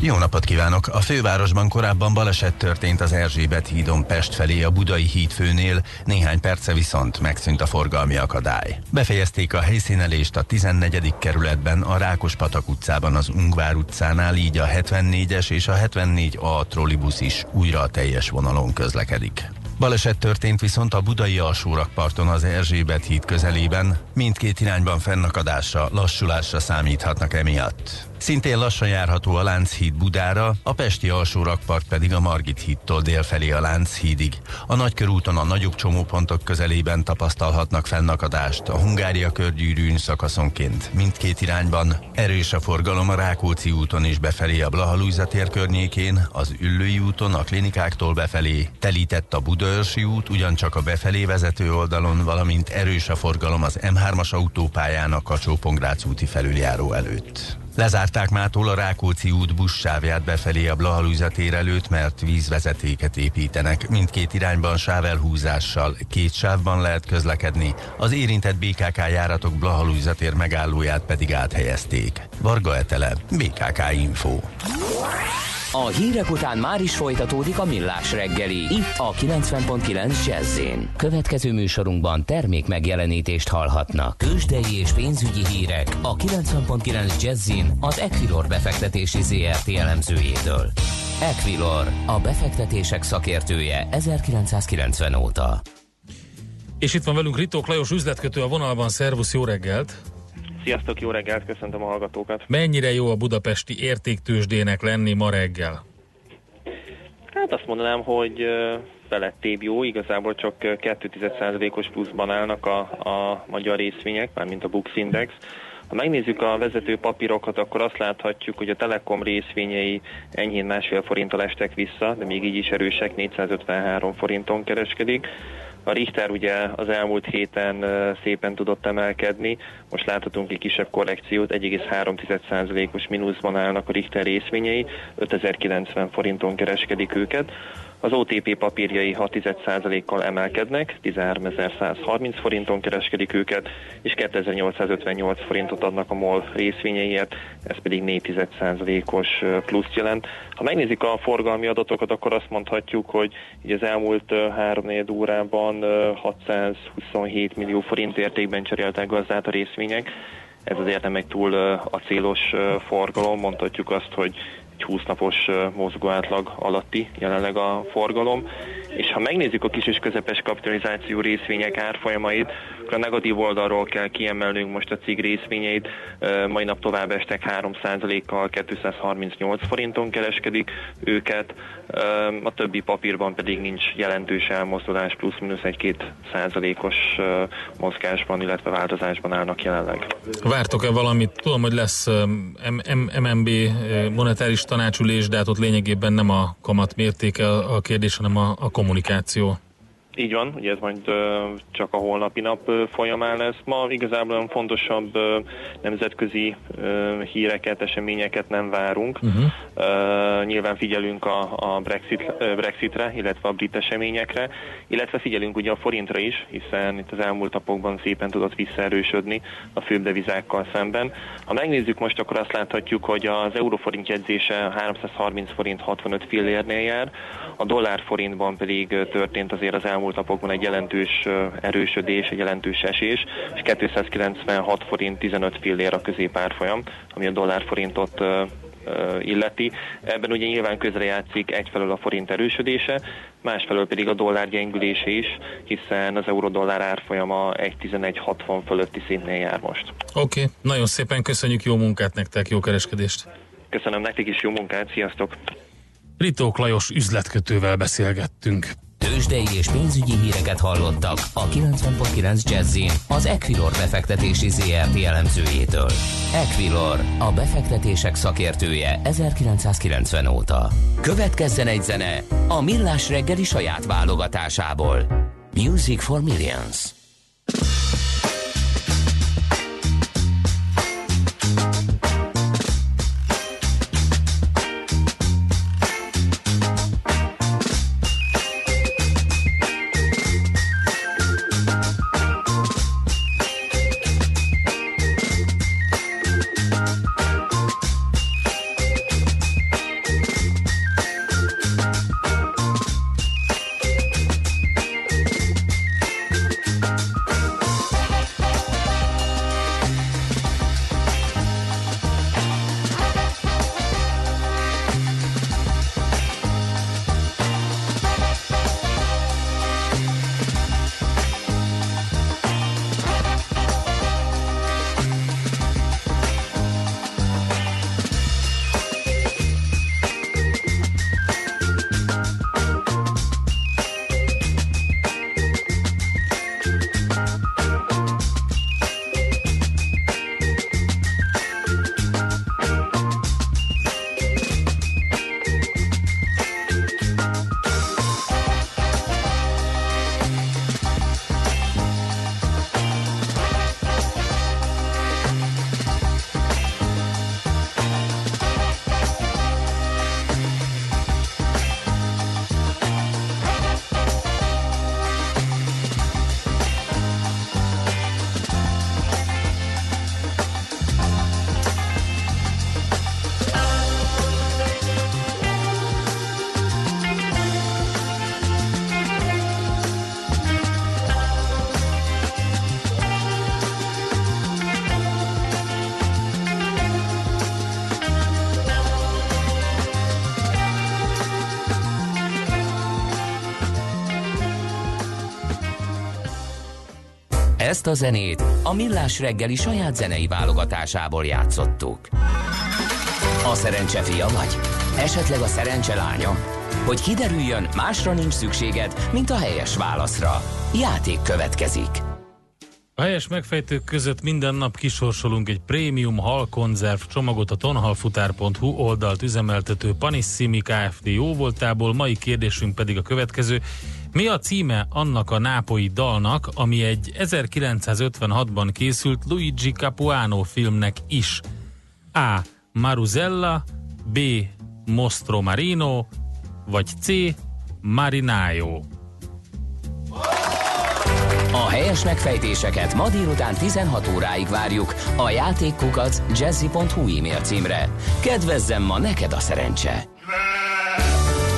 jó napot kívánok! A fővárosban korábban baleset történt az Erzsébet hídon Pest felé a Budai híd főnél, néhány perce viszont megszűnt a forgalmi akadály. Befejezték a helyszínelést a 14. kerületben, a Rákospatak utcában, az Ungvár utcánál, így a 74-es és a 74A trollibusz is újra a teljes vonalon közlekedik. Baleset történt viszont a budai alsórakparton az Erzsébet híd közelében, mindkét irányban fennakadásra, lassulásra számíthatnak emiatt. Szintén lassan járható a Lánchíd Budára, a Pesti alsó rakpart pedig a Margit hídtól délfelé a Lánchídig. A Nagykörúton a nagyobb csomópontok közelében tapasztalhatnak fennakadást, a Hungária körgyűrűn szakaszonként mindkét irányban. Erős a forgalom a Rákóczi úton is befelé a Blaha tér környékén, az Üllői úton a klinikáktól befelé, telített a Budaörsi út, ugyancsak a befelé vezető oldalon, valamint erős a forgalom az M3-as autópályán a kacsó úti felüljáró előtt. Lezárták mától a Rákóczi út buszsávját befelé a Blahalúza tér előtt, mert vízvezetéket építenek. Mindkét irányban sávelhúzással, két sávban lehet közlekedni, az érintett BKK járatok Blahalúza tér megállóját pedig áthelyezték. Varga Etele, BKK Info. A hírek után már is folytatódik a millás reggeli. Itt a 90.9 jazz Következő műsorunkban termék megjelenítést hallhatnak. Kősdei és pénzügyi hírek a 90.9 jazz az Equilor befektetési ZRT elemzőjétől. Equilor, a befektetések szakértője 1990 óta. És itt van velünk Ritók Lajos üzletkötő a vonalban. Szervusz, jó reggelt! Sziasztok, jó reggelt, köszöntöm a hallgatókat. Mennyire jó a budapesti értéktősdének lenni ma reggel? Hát azt mondanám, hogy felettébb jó, igazából csak 2,1%-os pluszban állnak a, a magyar részvények, mármint a Bux Index. Ha megnézzük a vezető papírokat, akkor azt láthatjuk, hogy a Telekom részvényei enyhén másfél forinttal estek vissza, de még így is erősek, 453 forinton kereskedik. A Richter ugye az elmúlt héten szépen tudott emelkedni, most láthatunk egy kisebb korrekciót, 1,3%-os mínuszban állnak a Richter részvényei, 5090 forinton kereskedik őket. Az OTP papírjai 6,1%-kal emelkednek, 13.130 forinton kereskedik őket, és 2858 forintot adnak a MOL részvényeiért, ez pedig 4,1%-os pluszt jelent. Ha megnézik a forgalmi adatokat, akkor azt mondhatjuk, hogy így az elmúlt 3 órában 627 millió forint értékben cseréltek gazdát a részvények, ez azért nem egy túl a célos forgalom, mondhatjuk azt, hogy egy 20 napos mozgóátlag alatti jelenleg a forgalom, és ha megnézzük a kis és közepes kapitalizáció részvények árfolyamait, akkor a negatív oldalról kell kiemelnünk most a cég részvényeit, mai nap tovább estek 3%-kal, 238 forinton kereskedik őket, a többi papírban pedig nincs jelentős elmozdulás, plusz-minusz egy-két százalékos mozgásban, illetve változásban állnak jelenleg. Vártok-e valamit? Tudom, hogy lesz MNB monetáris tanácsülés, de hát ott lényegében nem a kamat mértéke a kérdés, hanem a kommunikáció. Így van, ugye ez majd csak a holnapi nap folyamán lesz. Ma igazából fontosabb nemzetközi híreket, eseményeket nem várunk. Uh-huh. Nyilván figyelünk a, a Brexit, Brexitre, illetve a brit eseményekre, illetve figyelünk ugye a forintra is, hiszen itt az elmúlt napokban szépen tudott visszaerősödni a főbb devizákkal szemben. Ha megnézzük most, akkor azt láthatjuk, hogy az euróforint jegyzése 330 forint 65 fillérnél jár, a dollár forintban pedig történt azért az elmúlt napokban egy jelentős erősödés, egy jelentős esés, és 296 forint 15 fillér a középárfolyam, ami a dollár forintot illeti. Ebben ugye nyilván közrejátszik egyfelől a forint erősödése, másfelől pedig a dollár gyengülése is, hiszen az euró-dollár árfolyama 1.11.60 fölötti szintnél jár most. Oké, okay. nagyon szépen köszönjük, jó munkát nektek, jó kereskedést! Köszönöm nektek is, jó munkát, sziasztok! Ritók Lajos üzletkötővel beszélgettünk. Tőzsdei és pénzügyi híreket hallottak a 90.9 jazz az Equilor befektetési ZRT elemzőjétől. Equilor, a befektetések szakértője 1990 óta. Következzen egy zene a Millás reggeli saját válogatásából. Music for Millions. Ezt a zenét a Millás reggeli saját zenei válogatásából játszottuk. A szerencse fia vagy? Esetleg a szerencse lánya? Hogy kiderüljön, másra nincs szükséged, mint a helyes válaszra. Játék következik. A helyes megfejtők között minden nap kisorsolunk egy prémium halkonzerv csomagot a tonhalfutár.hu oldalt üzemeltető Panissimi Kft. jóvoltából. Mai kérdésünk pedig a következő. Mi a címe annak a nápoi dalnak, ami egy 1956-ban készült Luigi Capuano filmnek is? A. Maruzella, B. Mostro Marino, vagy C. Marinaio. A helyes megfejtéseket ma délután 16 óráig várjuk a játékkukac jazzy.hu e-mail címre. Kedvezzem ma neked a szerencse!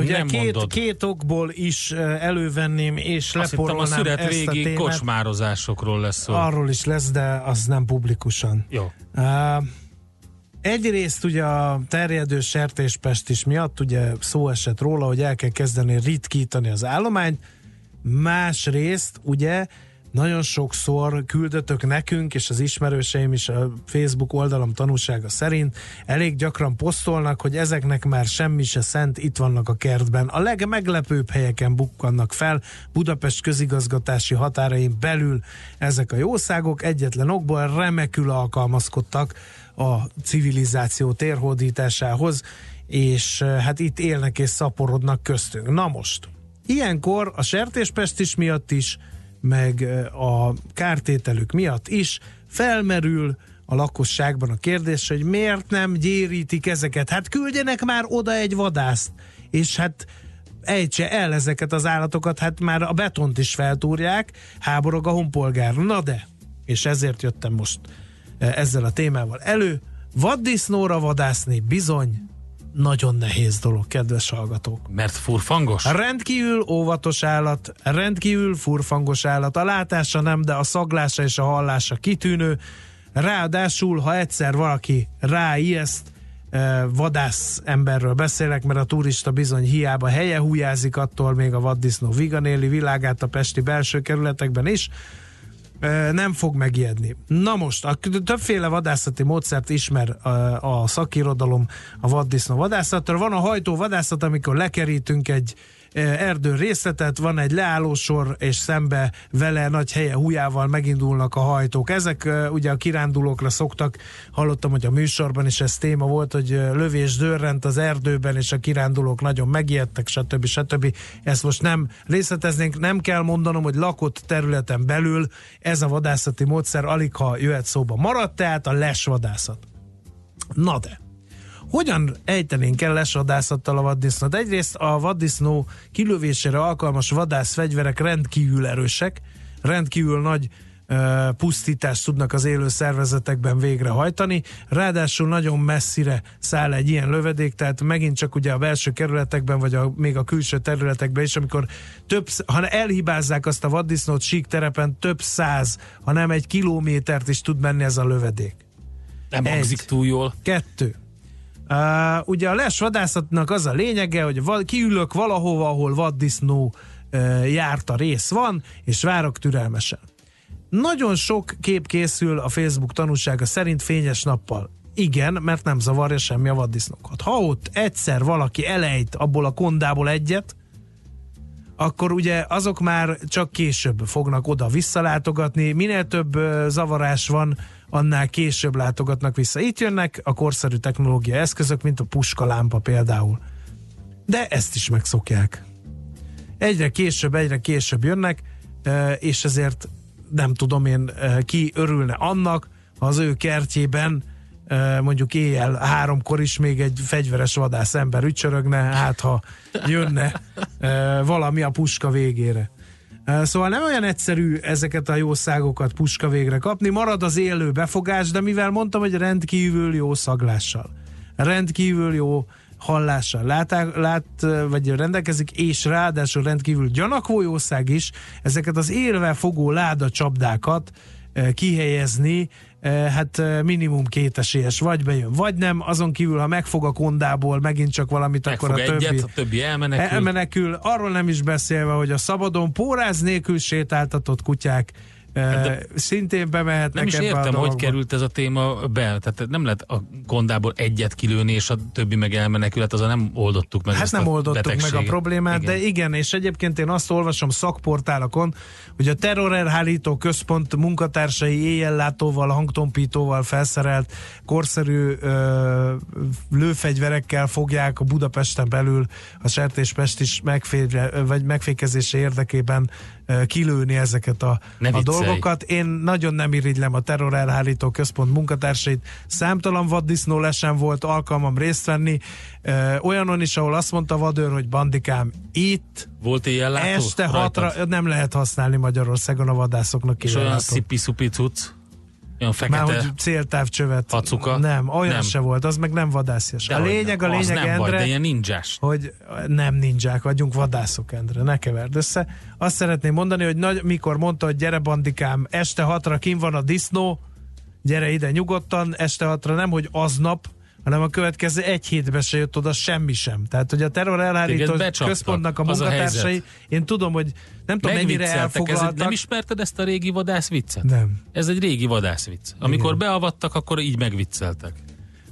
Ugye Nem két, mondod. két okból is eh, elővenném és Azt hittem a leporolnám szület ezt a témát. kocsmározásokról lesz szó. Arról is lesz, de az nem publikusan. Jó. Uh, egyrészt ugye a terjedő sertéspest is miatt ugye szó esett róla, hogy el kell kezdeni ritkítani az állományt, másrészt ugye nagyon sokszor küldötök nekünk, és az ismerőseim is a Facebook oldalam tanúsága szerint elég gyakran posztolnak, hogy ezeknek már semmi se szent, itt vannak a kertben. A legmeglepőbb helyeken bukkannak fel, Budapest közigazgatási határain belül ezek a jószágok egyetlen okból remekül alkalmazkodtak a civilizáció térhódításához, és eh, hát itt élnek és szaporodnak köztünk. Na most, ilyenkor a sertéspest is miatt is, meg a kártételük miatt is felmerül a lakosságban a kérdés, hogy miért nem gyérítik ezeket. Hát küldjenek már oda egy vadászt, és hát ejtse el ezeket az állatokat, hát már a betont is feltúrják, háborog a honpolgár. Na de, és ezért jöttem most ezzel a témával elő. Vaddisznóra vadászni bizony nagyon nehéz dolog, kedves hallgatók. Mert furfangos? Rendkívül óvatos állat, rendkívül furfangos állat. A látása nem, de a szaglása és a hallása kitűnő. Ráadásul, ha egyszer valaki ráijeszt, eh, vadász emberről beszélek, mert a turista bizony hiába helye hújázik, attól még a vaddisznó viganéli világát a pesti belső kerületekben is, nem fog megijedni. Na most, a többféle vadászati módszert ismer a szakirodalom a vaddisznó vadászatról. Van a hajtó vadászat, amikor lekerítünk egy erdő részletet, van egy leállósor, és szembe vele nagy helye hújával megindulnak a hajtók. Ezek ugye a kirándulókra szoktak, hallottam, hogy a műsorban is ez téma volt, hogy lövés dörrent az erdőben, és a kirándulók nagyon megijedtek, stb. stb. Ezt most nem részleteznénk, nem kell mondanom, hogy lakott területen belül ez a vadászati módszer alig ha jöhet szóba. Maradt tehát a lesvadászat. Na de, hogyan ejtenénk el lesvadászattal a vaddisznót? Egyrészt a vaddisznó kilövésére alkalmas vadászfegyverek rendkívül erősek, rendkívül nagy pusztítást tudnak az élő szervezetekben végrehajtani, ráadásul nagyon messzire száll egy ilyen lövedék, tehát megint csak ugye a belső kerületekben, vagy a, még a külső területekben is, amikor több, ha elhibázzák azt a vaddisznót sík terepen, több száz, ha nem egy kilométert is tud menni ez a lövedék. Nem hangzik túl jól. Kettő. Uh, ugye a lesvadászatnak az a lényege, hogy val- kiülök valahova, ahol vaddisznó uh, járta rész van, és várok türelmesen. Nagyon sok kép készül a Facebook tanúsága szerint fényes nappal. Igen, mert nem zavarja semmi a vaddisznókat. Ha ott egyszer valaki elejt abból a kondából egyet, akkor ugye azok már csak később fognak oda visszalátogatni. Minél több zavarás van, annál később látogatnak vissza. Itt jönnek a korszerű technológia eszközök, mint a puskalámpa például. De ezt is megszokják. Egyre később, egyre később jönnek, és ezért nem tudom én, ki örülne annak, ha az ő kertjében mondjuk éjjel háromkor is még egy fegyveres vadász ember ücsörögne, hát ha jönne valami a puska végére. Szóval nem olyan egyszerű ezeket a jó szágokat puska végre kapni, marad az élő befogás, de mivel mondtam, hogy rendkívül jó szaglással, rendkívül jó hallással látá, lát, vagy rendelkezik, és ráadásul rendkívül gyanakvó jószág is, ezeket az élve fogó láda csapdákat kihelyezni, eh, hát eh, minimum kétesélyes, vagy bejön, vagy nem, azon kívül, ha megfog a kondából megint csak valamit, Megfog akkor a többi, egyet, a többi elmenekül. elmenekül. Arról nem is beszélve, hogy a szabadon póráz nélkül sétáltatott kutyák eh, szintén bemehetnek Nem is ebbe a értem, hogy került ez a téma be. Tehát nem lehet a gondából egyet kilőni, és a többi meg elmenekül. Hát azon nem oldottuk meg Hát nem oldottuk meg a betegséget. problémát, Igen. de igen, és egyébként én azt olvasom szakportálokon, hogy a terrorelhárító központ munkatársai éjjellátóval, hangtompítóval felszerelt korszerű ö, lőfegyverekkel fogják a Budapesten belül a sertéspest is megféle, vagy megfékezése érdekében kilőni ezeket a, Ne a viccelj. dolgokat. Én nagyon nem irigylem a terrorelhárító központ munkatársait. Számtalan vaddisznó lesen volt alkalmam részt venni. Olyanon is, ahol azt mondta vadőr, hogy bandikám, itt Volt éjjellátó? este rajtad? hatra nem lehet használni Magyarországon a vadászoknak És olyan szipi-szupi cucc? Olyan Már fekete? hogy céltávcsövet. Facuka? Nem, olyan Nem. se volt, az meg nem vadászjas. A Dehogy lényeg, nem. a lényeg, nem Endre, de ilyen ninjás. hogy nem ninják vagyunk, vadászok, Endre, ne keverd össze. Azt szeretném mondani, hogy nagy, mikor mondta, hogy gyere bandikám, este hatra kim van a disznó, gyere ide nyugodtan, este hatra nem, hogy aznap, hanem a következő egy hétbe se jött oda semmi sem. Tehát, hogy a terror elhárító központnak a a munkatársai, helyzet. én tudom, hogy nem tudom mennyire Megvicceltek. Ez, elfoglaltak. nem ismerted ezt a régi vadász viccet? Nem. Ez egy régi vadász vicc. Amikor beavattak, akkor így megvicceltek.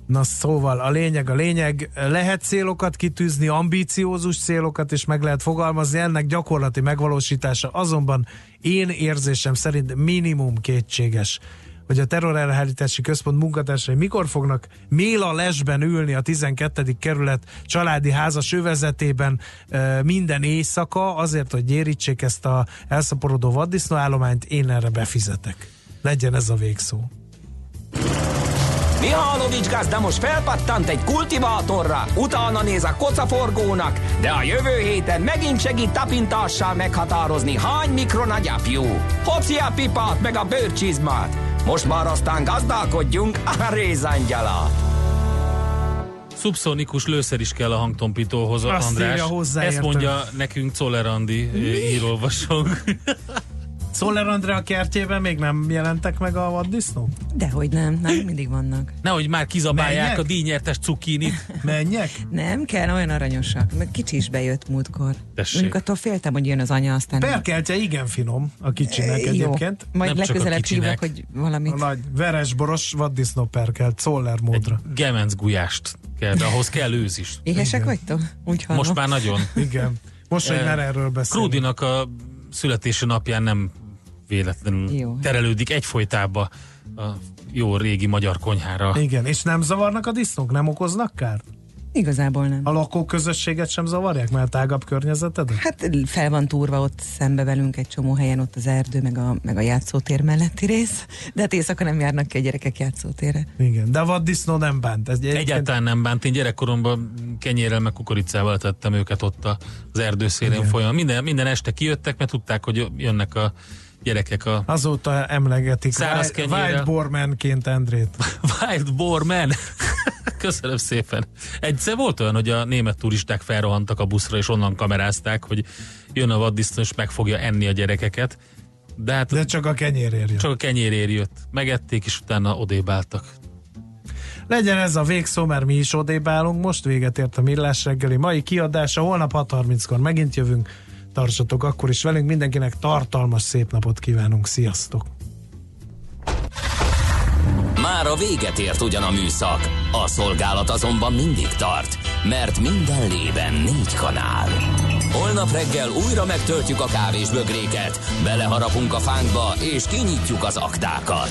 Na szóval a lényeg a lényeg, lehet célokat kitűzni, ambíciózus célokat is meg lehet fogalmazni, ennek gyakorlati megvalósítása azonban én érzésem szerint minimum kétséges hogy a terrorelhárítási központ munkatársai mikor fognak Méla lesben ülni a 12. kerület családi házas övezetében e, minden éjszaka azért, hogy gyérítsék ezt a elszaporodó vaddisznóállományt, én erre befizetek. Legyen ez a végszó. Mihálovics gazda most felpattant egy kultivátorra, utána néz a kocaforgónak, de a jövő héten megint segít tapintással meghatározni, hány mikron a gyapjú. Hoci a pipát meg a bőrcsizmát. Most már aztán gazdálkodjunk a rézangyala. Szubszonikus lőszer is kell a hangtompítóhoz, Azt András. Ezt mondja nekünk Czoller Andi, írolvasónk. *laughs* Szoller Andrea kertjében még nem jelentek meg a vaddisznók? Dehogy nem, nem mindig vannak. Nehogy már kizabálják Menjek? a díjnyertes cukinit. Menjek? Nem kell, olyan aranyosak. Meg kicsi is bejött múltkor. Tessék. Mondjuk attól féltem, hogy jön az anya, aztán... Perkeltje igen finom a kicsinek Jó. egyébként. Majd Nem legközelebb hívok, hogy valamit... A nagy veresboros vaddisznó perkelt Szoller módra. Gemenc gulyást kell, de ahhoz kell őz is. Éhesek vagytok? Úgy hallom. Most már nagyon. Igen. Most, hogy már erről beszélünk. Krudinak a születési napján nem véletlenül Jó. terelődik egyfolytába a jó régi magyar konyhára. Igen, és nem zavarnak a disznók? Nem okoznak kárt? Igazából nem. A lakóközösséget sem zavarják, mert tágabb környezeted? Hát fel van túrva ott szembe velünk egy csomó helyen, ott az erdő, meg a, meg a játszótér melletti rész, de hát éjszaka nem járnak ki a gyerekek játszótérre. Igen, de a vaddisznó nem bánt. Ez egyébként- Egyáltalán nem bánt. Én gyerekkoromban kenyérrel meg kukoricával tettem őket ott a- az erdőszélén folyamán. Minden, minden este kijöttek, mert tudták, hogy jönnek a gyerekek a Azóta emlegetik Száraz Wild- kenyérrel. Wildbormanként Endrét. *laughs* Wild Boar Man. *laughs* Köszönöm szépen. Egyszer volt olyan, hogy a német turisták felrohantak a buszra, és onnan kamerázták, hogy jön a vaddisznó, és meg fogja enni a gyerekeket. De hát De csak a kenyérért jön. csak a kenyérér jött. Megették, és utána odébáltak. Legyen ez a végszó, mert mi is odébb állunk. Most véget ért a Millás reggeli mai kiadása. Holnap 6.30-kor megint jövünk. Tartsatok akkor is velünk. Mindenkinek tartalmas szép napot kívánunk. Sziasztok! Már a véget ért ugyan a műszak, a szolgálat azonban mindig tart, mert minden lében négy kanál. Holnap reggel újra megtöltjük a kávés bögréket, beleharapunk a fánkba és kinyitjuk az aktákat.